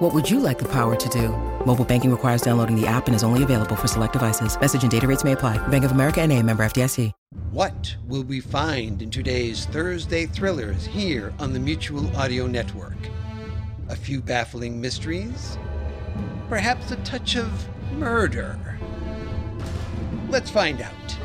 What would you like the power to do? Mobile banking requires downloading the app and is only available for select devices. Message and data rates may apply. Bank of America and a member FDIC. What will we find in today's Thursday thrillers here on the Mutual Audio Network? A few baffling mysteries? Perhaps a touch of murder? Let's find out.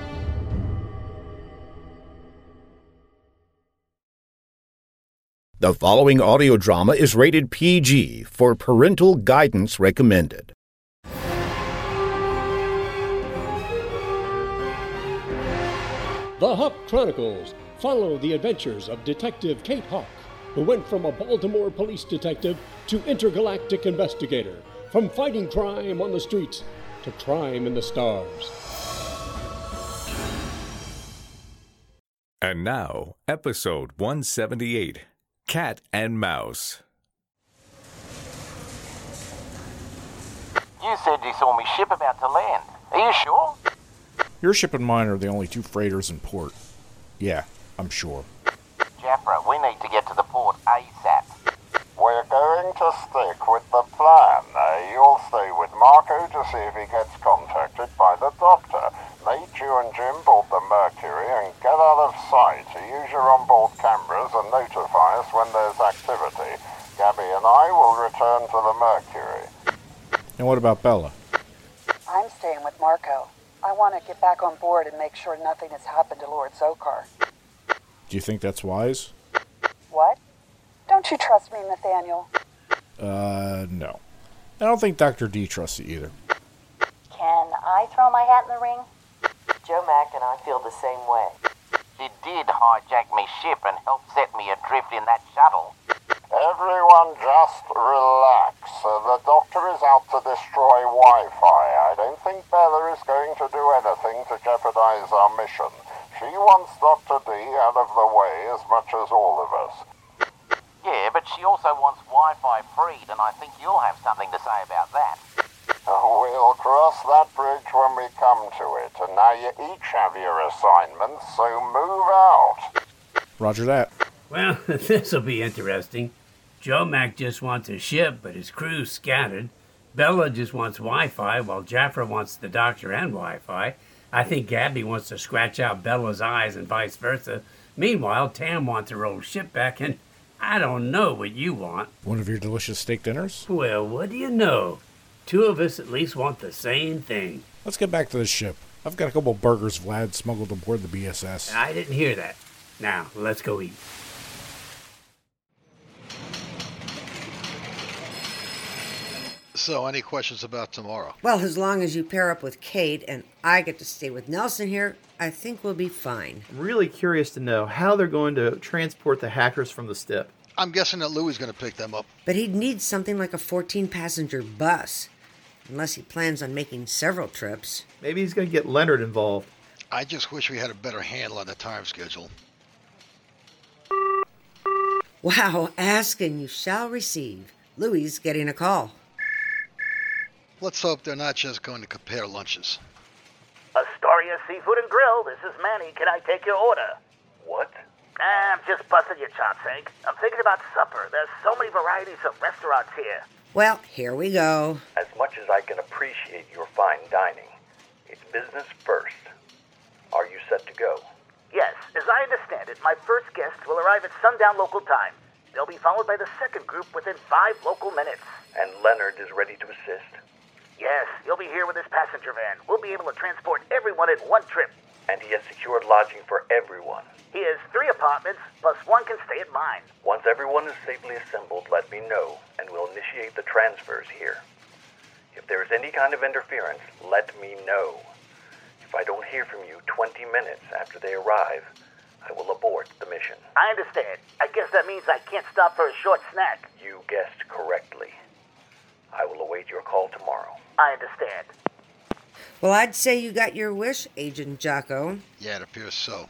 The following audio drama is rated PG for parental guidance recommended. The Hawk Chronicles follow the adventures of Detective Kate Hawk, who went from a Baltimore police detective to intergalactic investigator, from fighting crime on the streets to crime in the stars. And now, episode 178 Cat and Mouse. You said you saw me ship about to land. Are you sure? Your ship and mine are the only two freighters in port. Yeah, I'm sure. Jaffra, we need to get to the port ASAP. We're going to stick with the plan. Uh, you'll stay with Marco to see if he gets contacted by the doctor. Nate, you and Jim board the Mercury and get out of sight. Use your onboard cameras and notify us when there's activity. Gabby and I will return to the Mercury. And what about Bella? I'm staying with Marco. I want to get back on board and make sure nothing has happened to Lord Zokar. Do you think that's wise? What? Don't you trust me, Nathaniel? Uh, no. I don't think Dr. D trusts you either. Can I throw my hat in the ring? Joe Mac and I feel the same way. She did hijack me ship and help set me adrift in that shuttle. Everyone just relax. Uh, the doctor is out to destroy Wi-Fi. I don't think Bella is going to do anything to jeopardize our mission. She wants Dr. D out of the way as much as all of us. Yeah, but she also wants Wi-Fi freed, and I think you'll have something to say about that. We'll cross that bridge when we come to it. And now you each have your assignments, so move out. Roger that. Well, this'll be interesting. Joe Mac just wants a ship, but his crew's scattered. Bella just wants Wi-Fi, while Jaffra wants the doctor and Wi-Fi. I think Gabby wants to scratch out Bella's eyes and vice versa. Meanwhile, Tam wants her old ship back, and I don't know what you want. One of your delicious steak dinners? Well, what do you know? Two of us at least want the same thing. Let's get back to the ship. I've got a couple burgers Vlad smuggled aboard the BSS. I didn't hear that. Now, let's go eat. So, any questions about tomorrow? Well, as long as you pair up with Kate and I get to stay with Nelson here, I think we'll be fine. I'm really curious to know how they're going to transport the hackers from the STIP. I'm guessing that Louis is going to pick them up. But he'd need something like a 14 passenger bus, unless he plans on making several trips. Maybe he's going to get Leonard involved. I just wish we had a better handle on the time schedule. Wow, ask and you shall receive. Louis is getting a call. Let's hope they're not just going to compare lunches. Astoria Seafood and Grill, this is Manny. Can I take your order? What? Ah, I'm just busting your chops, Hank. I'm thinking about supper. There's so many varieties of restaurants here. Well, here we go. As much as I can appreciate your fine dining, it's business first. Are you set to go? Yes, as I understand it, my first guests will arrive at sundown local time. They'll be followed by the second group within five local minutes. And Leonard is ready to assist? Yes, he'll be here with his passenger van. We'll be able to transport everyone in one trip. And he has secured lodging for everyone. He has three apartments, plus one can stay at mine. Once everyone is safely assembled, let me know, and we'll initiate the transfers here. If there is any kind of interference, let me know. If I don't hear from you 20 minutes after they arrive, I will abort the mission. I understand. I guess that means I can't stop for a short snack. You guessed correctly. I will await your call tomorrow. I understand. Well, I'd say you got your wish, Agent Jocko. Yeah, it appears so.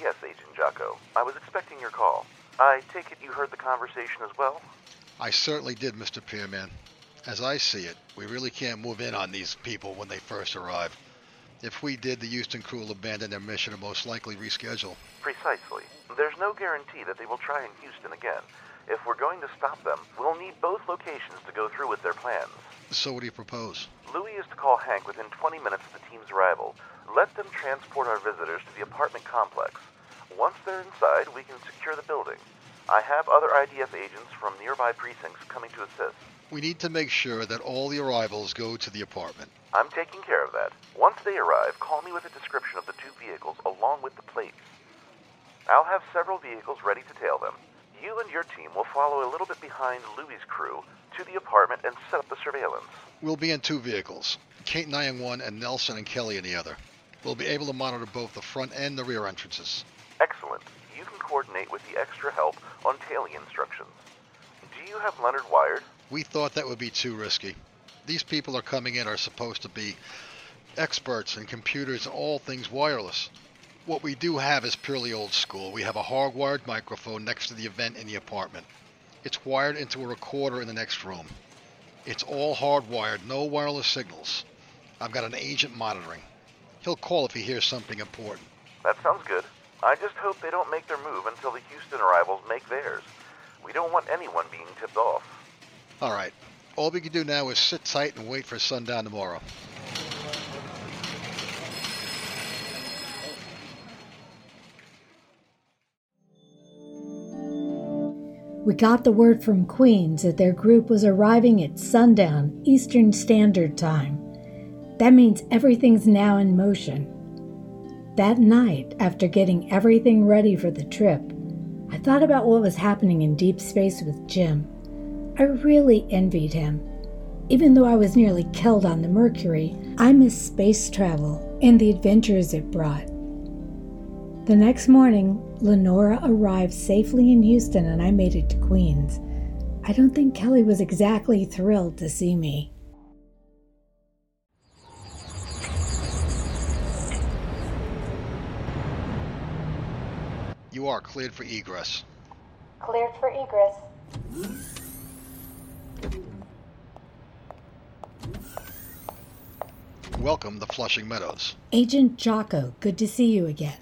Yes, Agent Jocko. I was expecting your call. I take it you heard the conversation as well? I certainly did, Mr. Pearman. As I see it, we really can't move in on these people when they first arrive. If we did, the Houston crew will abandon their mission and most likely reschedule. Precisely. There's no guarantee that they will try in Houston again. If we're going to stop them, we'll need both locations to go through with their plans. So what do you propose? Louis is to call Hank within 20 minutes of the team's arrival. Let them transport our visitors to the apartment complex. Once they're inside, we can secure the building. I have other IDF agents from nearby precincts coming to assist. We need to make sure that all the arrivals go to the apartment. I'm taking care of that. Once they arrive, call me with a description of the two vehicles along with the plates. I'll have several vehicles ready to tail them. You and your team will follow a little bit behind Louis' crew to the apartment and set up the surveillance. We'll be in two vehicles. Kate and I in one, and Nelson and Kelly in the other. We'll be able to monitor both the front and the rear entrances. Excellent. You can coordinate with the extra help on tailing instructions. Do you have Leonard wired? We thought that would be too risky. These people are coming in are supposed to be experts in computers and all things wireless. What we do have is purely old school. We have a hardwired microphone next to the event in the apartment. It's wired into a recorder in the next room. It's all hardwired, no wireless signals. I've got an agent monitoring. He'll call if he hears something important. That sounds good. I just hope they don't make their move until the Houston arrivals make theirs. We don't want anyone being tipped off. All right. All we can do now is sit tight and wait for sundown tomorrow. We got the word from Queens that their group was arriving at sundown Eastern Standard Time. That means everything's now in motion. That night, after getting everything ready for the trip, I thought about what was happening in deep space with Jim. I really envied him. Even though I was nearly killed on the Mercury, I missed space travel and the adventures it brought. The next morning, Lenora arrived safely in Houston and I made it to Queens. I don't think Kelly was exactly thrilled to see me. You are cleared for egress. Cleared for egress. Welcome to Flushing Meadows. Agent Jocko, good to see you again.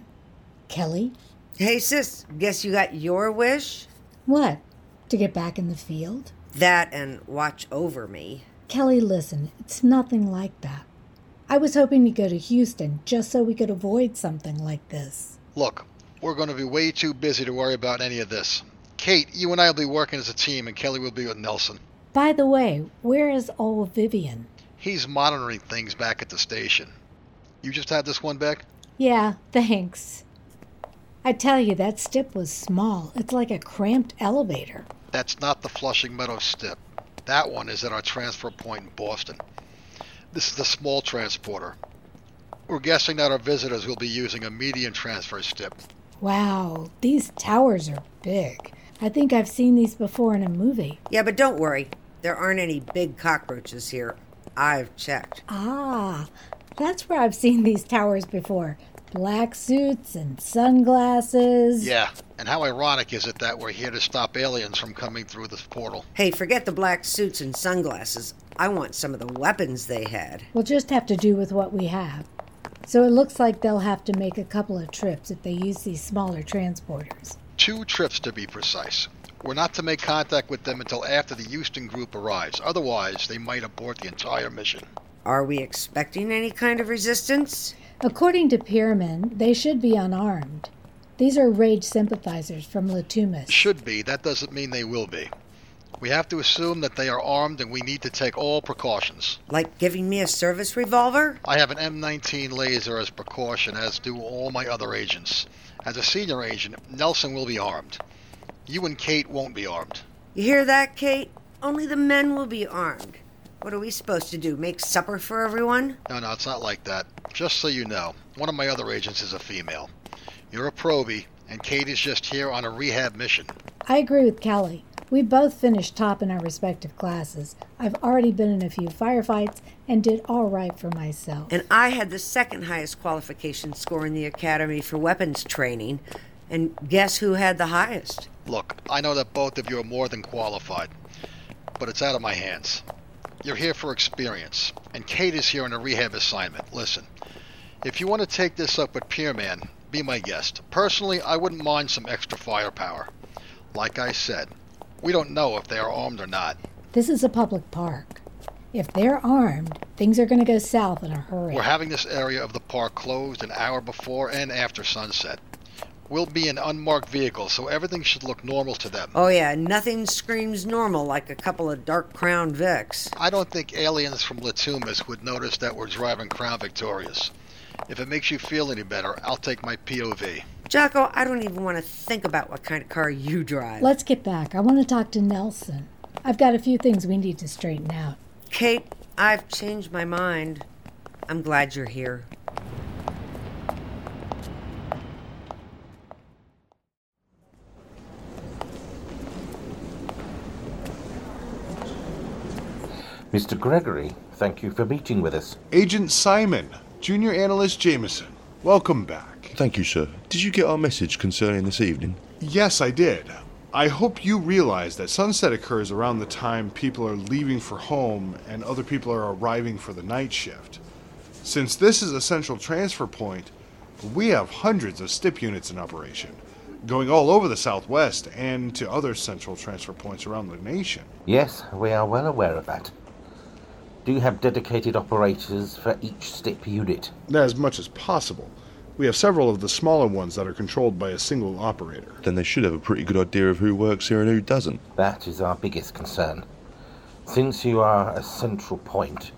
Kelly? Hey, sis, guess you got your wish? What? To get back in the field? That and watch over me. Kelly, listen, it's nothing like that. I was hoping to go to Houston just so we could avoid something like this. Look, we're going to be way too busy to worry about any of this. Kate, you and I will be working as a team, and Kelly will be with Nelson. By the way, where is old Vivian? He's monitoring things back at the station. You just had this one back? Yeah, thanks. I tell you, that stip was small. It's like a cramped elevator. That's not the Flushing Meadows stip. That one is at our transfer point in Boston. This is the small transporter. We're guessing that our visitors will be using a medium transfer stip. Wow, these towers are big. I think I've seen these before in a movie. Yeah, but don't worry. There aren't any big cockroaches here. I've checked. Ah, that's where I've seen these towers before. Black suits and sunglasses. Yeah, and how ironic is it that we're here to stop aliens from coming through this portal? Hey, forget the black suits and sunglasses. I want some of the weapons they had. We'll just have to do with what we have. So it looks like they'll have to make a couple of trips if they use these smaller transporters. Two trips to be precise. We're not to make contact with them until after the Houston group arrives. Otherwise, they might abort the entire mission. Are we expecting any kind of resistance? According to Pierman, they should be unarmed. These are rage sympathizers from Latumas. Should be. That doesn't mean they will be. We have to assume that they are armed and we need to take all precautions. Like giving me a service revolver? I have an M19 laser as precaution, as do all my other agents. As a senior agent, Nelson will be armed. You and Kate won't be armed. You hear that, Kate? Only the men will be armed. What are we supposed to do? Make supper for everyone? No, no, it's not like that. Just so you know, one of my other agents is a female. You're a probie, and Kate is just here on a rehab mission. I agree with Kelly. We both finished top in our respective classes. I've already been in a few firefights and did all right for myself. And I had the second highest qualification score in the Academy for weapons training. And guess who had the highest? Look, I know that both of you are more than qualified, but it's out of my hands. You're here for experience, and Kate is here on a rehab assignment. Listen, if you want to take this up with Pierman, be my guest. Personally, I wouldn't mind some extra firepower. Like I said, we don't know if they are armed or not. This is a public park. If they're armed, things are going to go south in a hurry. We're having this area of the park closed an hour before and after sunset. We'll be in unmarked vehicles, so everything should look normal to them. Oh, yeah, nothing screams normal like a couple of dark Crown Vics. I don't think aliens from Latumas would notice that we're driving Crown Victorias. If it makes you feel any better, I'll take my POV. Jocko, I don't even want to think about what kind of car you drive. Let's get back. I want to talk to Nelson. I've got a few things we need to straighten out. Kate, I've changed my mind. I'm glad you're here. Mr. Gregory, thank you for meeting with us. Agent Simon, Junior Analyst Jameson, welcome back. Thank you, sir. Did you get our message concerning this evening? Yes, I did. I hope you realize that sunset occurs around the time people are leaving for home and other people are arriving for the night shift. Since this is a central transfer point, we have hundreds of STIP units in operation, going all over the Southwest and to other central transfer points around the nation. Yes, we are well aware of that. Do you have dedicated operators for each STIP unit? As much as possible. We have several of the smaller ones that are controlled by a single operator. Then they should have a pretty good idea of who works here and who doesn't. That is our biggest concern. Since you are a central point,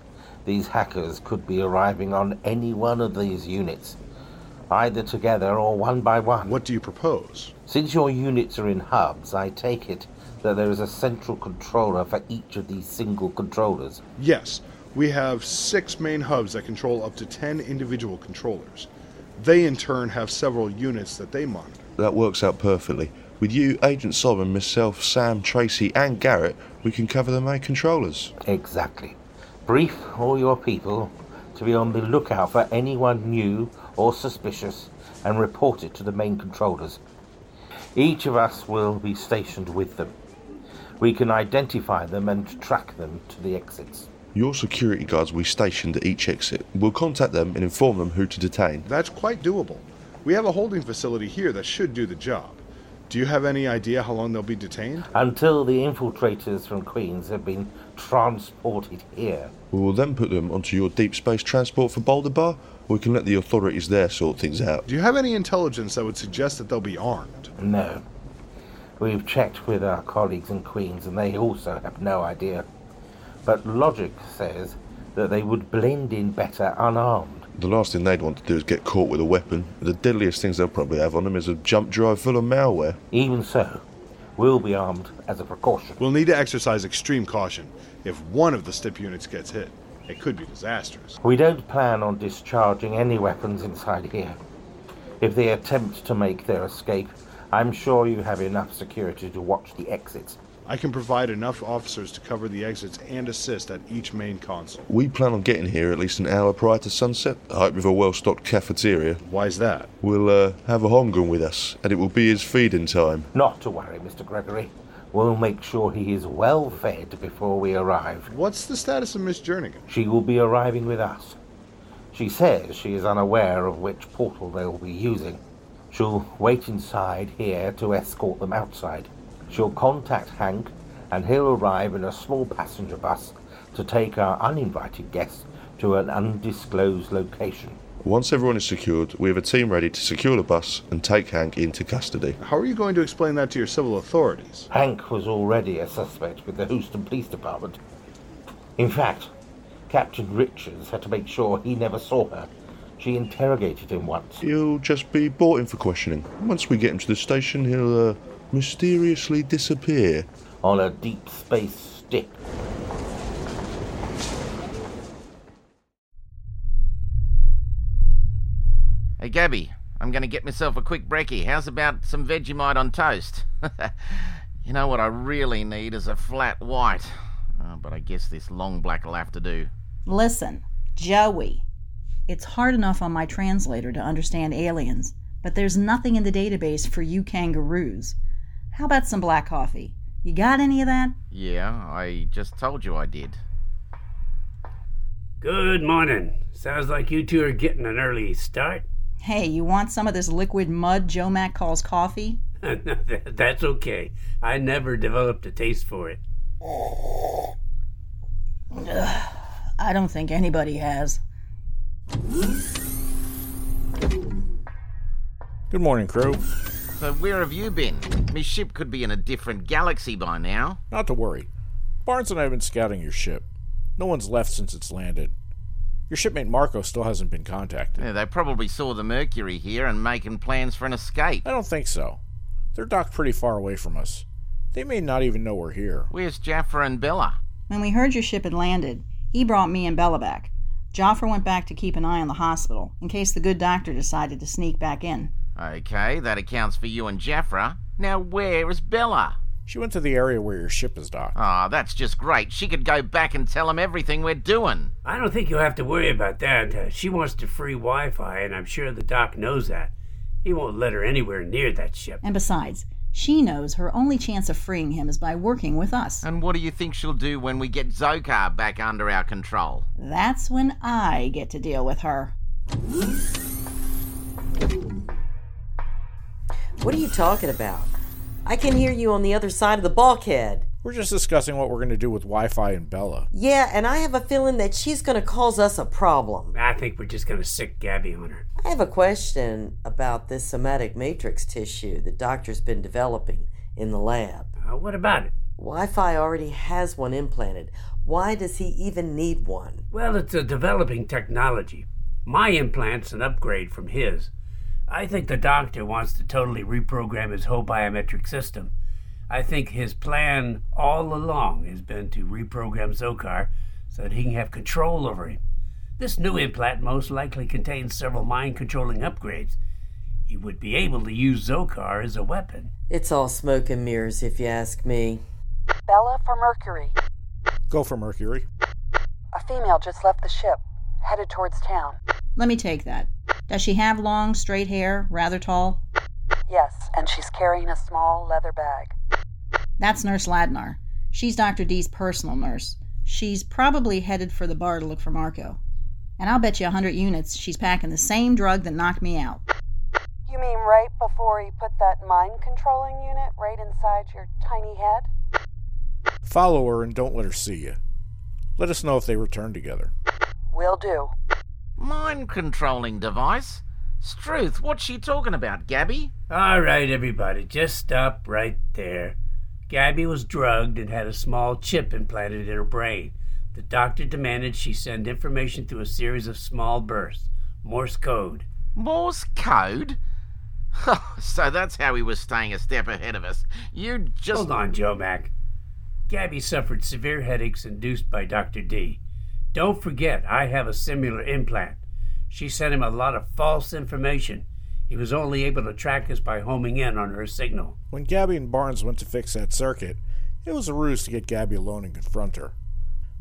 these hackers could be arriving on any one of these units, either together or one by one. What do you propose? Since your units are in hubs, I take it that there is a central controller for each of these single controllers. Yes, we have six main hubs that control up to 10 individual controllers. They, in turn, have several units that they monitor. That works out perfectly. With you, Agent Sovereign, myself, Sam, Tracy, and Garrett, we can cover the main controllers. Exactly. Brief all your people to be on the lookout for anyone new or suspicious and report it to the main controllers. Each of us will be stationed with them. We can identify them and track them to the exits. Your security guards will be stationed at each exit. We'll contact them and inform them who to detain. That's quite doable. We have a holding facility here that should do the job. Do you have any idea how long they'll be detained? Until the infiltrators from Queens have been transported here. We will then put them onto your deep space transport for Boulder Bar, we can let the authorities there sort things out. Do you have any intelligence that would suggest that they'll be armed? No. We've checked with our colleagues in Queens and they also have no idea. But logic says that they would blend in better unarmed. The last thing they'd want to do is get caught with a weapon. The deadliest things they'll probably have on them is a jump drive full of malware. Even so, we'll be armed as a precaution. We'll need to exercise extreme caution. If one of the STIP units gets hit, it could be disastrous. We don't plan on discharging any weapons inside here. If they attempt to make their escape, I'm sure you have enough security to watch the exits. I can provide enough officers to cover the exits and assist at each main console. We plan on getting here at least an hour prior to sunset. I hope with a well stocked cafeteria. Why's that? We'll uh, have a Holmgren with us, and it will be his feeding time. Not to worry, Mr. Gregory. We'll make sure he is well fed before we arrive. What's the status of Miss Jernigan? She will be arriving with us. She says she is unaware of which portal they will be using. She'll wait inside here to escort them outside. She'll contact Hank, and he'll arrive in a small passenger bus to take our uninvited guests to an undisclosed location. Once everyone is secured, we have a team ready to secure the bus and take Hank into custody. How are you going to explain that to your civil authorities? Hank was already a suspect with the Houston Police Department. In fact, Captain Richards had to make sure he never saw her. She interrogated him once. He'll just be brought in for questioning. Once we get him to the station, he'll uh, mysteriously disappear. On a deep space stick. Hey, Gabby, I'm going to get myself a quick brekkie. How's about some Vegemite on toast? You know what I really need is a flat white. Uh, but I guess this long black will have to do. Listen, Joey. It's hard enough on my translator to understand aliens, but there's nothing in the database for you kangaroos. How about some black coffee? You got any of that? Yeah, I just told you I did. Good morning. Sounds like you two are getting an early start. Hey, you want some of this liquid mud Joe Mac calls coffee? That's okay. I never developed a taste for it. Ugh, I don't think anybody has. Good morning, crew. So where have you been? My ship could be in a different galaxy by now. Not to worry. Barnes and I have been scouting your ship. No one's left since it's landed. Your shipmate Marco still hasn't been contacted. Yeah, they probably saw the Mercury here and making plans for an escape. I don't think so. They're docked pretty far away from us. They may not even know we're here. Where's Jaffa and Bella? When we heard your ship had landed, he brought me and Bella back. Joffre went back to keep an eye on the hospital in case the good doctor decided to sneak back in. Okay, that accounts for you and Jafra. Now where is Bella? She went to the area where your ship is docked. Ah, oh, that's just great. She could go back and tell him everything we're doing. I don't think you'll have to worry about that. Uh, she wants to free Wi Fi, and I'm sure the doc knows that. He won't let her anywhere near that ship. And besides, she knows her only chance of freeing him is by working with us. And what do you think she'll do when we get Zokar back under our control? That's when I get to deal with her. What are you talking about? I can hear you on the other side of the bulkhead. We're just discussing what we're going to do with Wi Fi and Bella. Yeah, and I have a feeling that she's going to cause us a problem. I think we're just going to sic Gabby on her. I have a question about this somatic matrix tissue the doctor's been developing in the lab. Uh, what about it? Wi Fi already has one implanted. Why does he even need one? Well, it's a developing technology. My implant's an upgrade from his. I think the doctor wants to totally reprogram his whole biometric system. I think his plan all along has been to reprogram Zokar so that he can have control over him. This new implant most likely contains several mind controlling upgrades. He would be able to use Zokar as a weapon. It's all smoke and mirrors, if you ask me. Bella for Mercury. Go for Mercury. A female just left the ship, headed towards town. Let me take that. Does she have long, straight hair, rather tall? Yes, and she's carrying a small leather bag. That's Nurse Ladnar. She's Dr. D's personal nurse. She's probably headed for the bar to look for Marco. And I'll bet you a hundred units she's packing the same drug that knocked me out. You mean right before he put that mind controlling unit right inside your tiny head? Follow her and don't let her see you. Let us know if they return together. Will do. Mind controlling device? Struth, what's she talking about, Gabby? All right, everybody, just stop right there. Gabby was drugged and had a small chip implanted in her brain. The doctor demanded she send information through a series of small bursts. Morse code. Morse code? Oh, so that's how he was staying a step ahead of us. You just. Hold on, Joe Mac. Gabby suffered severe headaches induced by Dr. D. Don't forget, I have a similar implant. She sent him a lot of false information. He was only able to track us by homing in on her signal. When Gabby and Barnes went to fix that circuit, it was a ruse to get Gabby alone and confront her.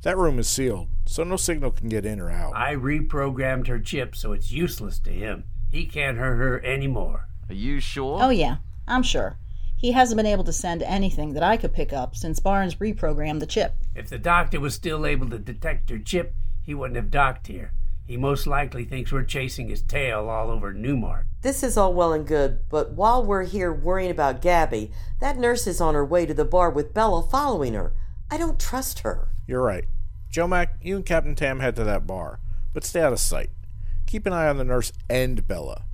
That room is sealed, so no signal can get in or out. I reprogrammed her chip so it's useless to him. He can't hurt her anymore. Are you sure? Oh, yeah, I'm sure. He hasn't been able to send anything that I could pick up since Barnes reprogrammed the chip. If the doctor was still able to detect her chip, he wouldn't have docked here. He most likely thinks we're chasing his tail all over Newmark. This is all well and good, but while we're here worrying about Gabby, that nurse is on her way to the bar with Bella following her. I don't trust her. You're right. Joe Mac, you and Captain Tam head to that bar, but stay out of sight. Keep an eye on the nurse and Bella.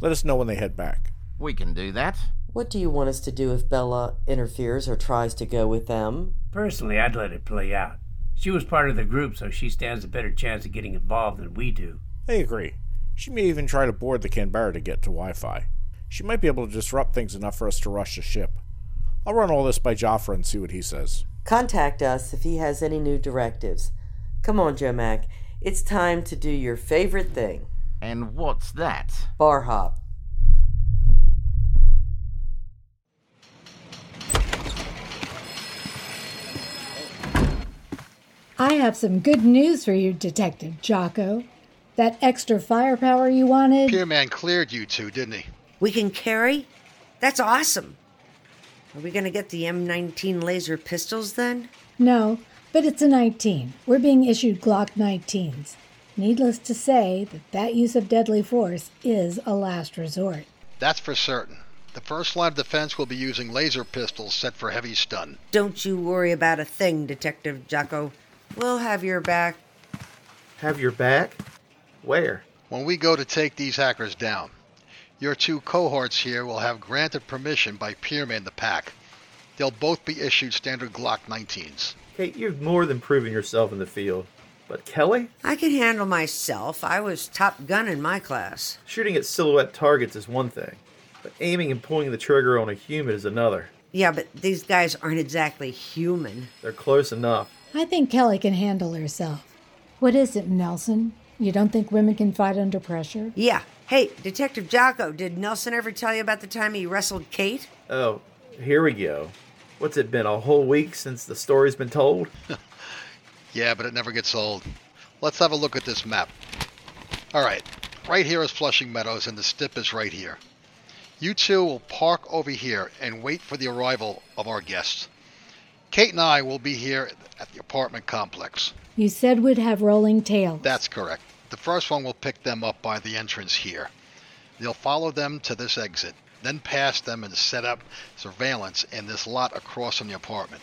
Let us know when they head back. We can do that. What do you want us to do if Bella interferes or tries to go with them? Personally, I'd let it play out. She was part of the group, so she stands a better chance of getting involved than we do. I agree. She may even try to board the Canberra to get to Wi Fi. She might be able to disrupt things enough for us to rush the ship. I'll run all this by Joffre and see what he says. Contact us if he has any new directives. Come on, Joe Mac. It's time to do your favorite thing. And what's that? Bar hop. I have some good news for you, Detective Jocko. That extra firepower you wanted. Pierman cleared you two, didn't he? We can carry? That's awesome. Are we going to get the M19 laser pistols then? No, but it's a 19. We're being issued Glock 19s. Needless to say that that use of deadly force is a last resort. That's for certain. The first line of defense will be using laser pistols set for heavy stun. Don't you worry about a thing, Detective Jocko. We'll have your back. Have your back? Where? When we go to take these hackers down, your two cohorts here will have granted permission by Pierman the Pack. They'll both be issued standard Glock 19s. Kate, you've more than proven yourself in the field. But Kelly? I can handle myself. I was top gun in my class. Shooting at silhouette targets is one thing, but aiming and pulling the trigger on a human is another. Yeah, but these guys aren't exactly human. They're close enough. I think Kelly can handle herself. What is it, Nelson? You don't think women can fight under pressure? Yeah. Hey, Detective Jocko, did Nelson ever tell you about the time he wrestled Kate? Oh, here we go. What's it been, a whole week since the story's been told? yeah, but it never gets old. Let's have a look at this map. All right, right here is Flushing Meadows, and the stip is right here. You two will park over here and wait for the arrival of our guests. Kate and I will be here at the apartment complex. You said we'd have rolling tails. That's correct. The first one will pick them up by the entrance here. They'll follow them to this exit, then pass them and set up surveillance in this lot across from the apartment.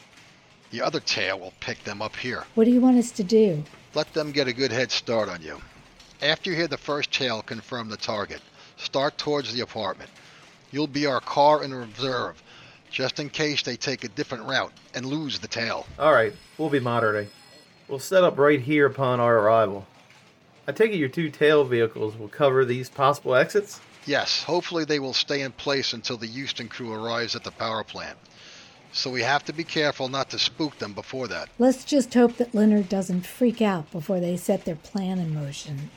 The other tail will pick them up here. What do you want us to do? Let them get a good head start on you. After you hear the first tail confirm the target, start towards the apartment. You'll be our car in reserve, just in case they take a different route and lose the tail. All right, we'll be moderating. We'll set up right here upon our arrival. I take it your two tail vehicles will cover these possible exits? Yes, hopefully they will stay in place until the Houston crew arrives at the power plant. So we have to be careful not to spook them before that. Let's just hope that Leonard doesn't freak out before they set their plan in motion.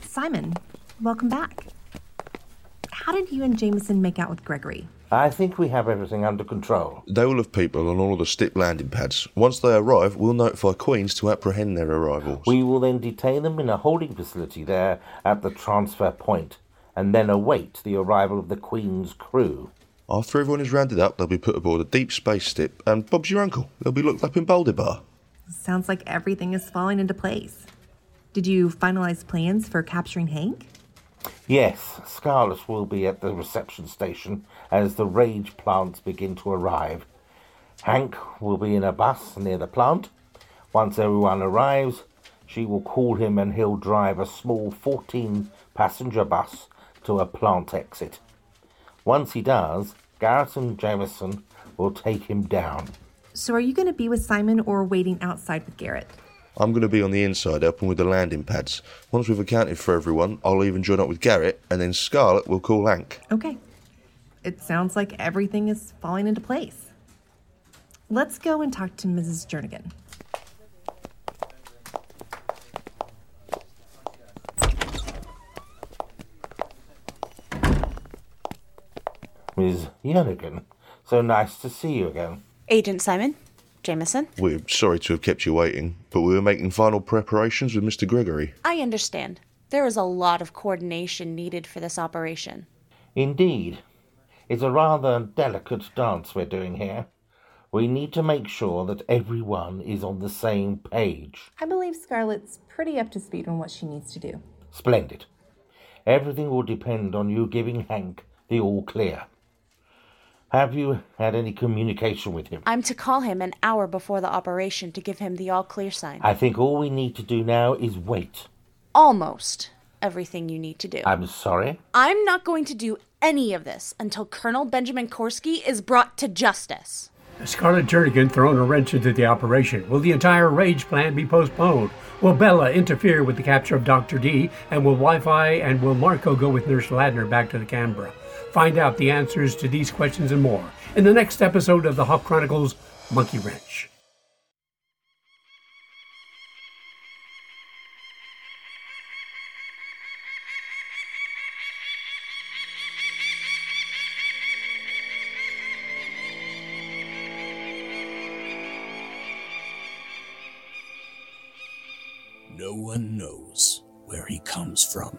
Simon, welcome back. How did you and Jameson make out with Gregory? I think we have everything under control. They will have people on all of the stip landing pads. Once they arrive, we'll notify Queens to apprehend their arrivals. We will then detain them in a holding facility there at the transfer point, and then await the arrival of the Queen's crew. After everyone is rounded up, they'll be put aboard a deep space stip, and Bob's your uncle. They'll be looked up in Boulder Bar. Sounds like everything is falling into place. Did you finalize plans for capturing Hank? Yes, Scarlet will be at the reception station as the rage plants begin to arrive. Hank will be in a bus near the plant. Once everyone arrives, she will call him and he'll drive a small 14 passenger bus to a plant exit. Once he does, Garrett and Jameson will take him down. So, are you going to be with Simon or waiting outside with Garrett? I'm going to be on the inside helping with the landing pads. Once we've accounted for everyone, I'll even join up with Garrett, and then Scarlet will call Hank. Okay. It sounds like everything is falling into place. Let's go and talk to Mrs. Jernigan. Ms. Jernigan, so nice to see you again. Agent Simon? Jameson? We're sorry to have kept you waiting, but we were making final preparations with Mr. Gregory. I understand. There is a lot of coordination needed for this operation. Indeed. It's a rather delicate dance we're doing here. We need to make sure that everyone is on the same page. I believe Scarlett's pretty up to speed on what she needs to do. Splendid. Everything will depend on you giving Hank the all clear. Have you had any communication with him? I'm to call him an hour before the operation to give him the all clear sign. I think all we need to do now is wait. Almost everything you need to do. I'm sorry? I'm not going to do any of this until Colonel Benjamin Korsky is brought to justice. Scarlet Jernigan thrown a wrench into the operation. Will the entire rage plan be postponed? Will Bella interfere with the capture of Dr. D? And will Wi Fi and will Marco go with Nurse Ladner back to the Canberra? Find out the answers to these questions and more in the next episode of the Hawk Chronicles Monkey Wrench. No one knows where he comes from.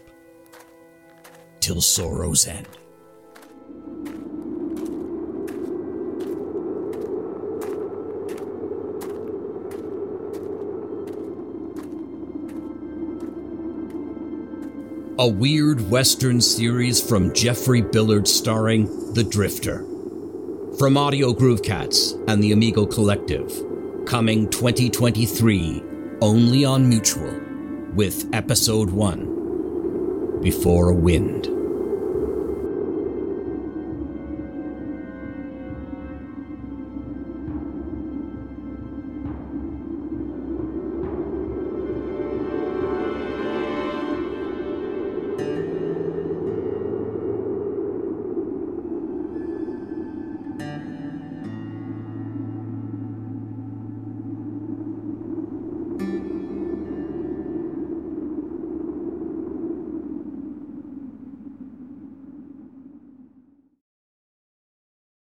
till sorrow's end. A weird Western series from Jeffrey Billard starring The Drifter. From Audio Groove Cats and the Amigo Collective. Coming 2023, only on Mutual, with Episode 1 Before a Wind.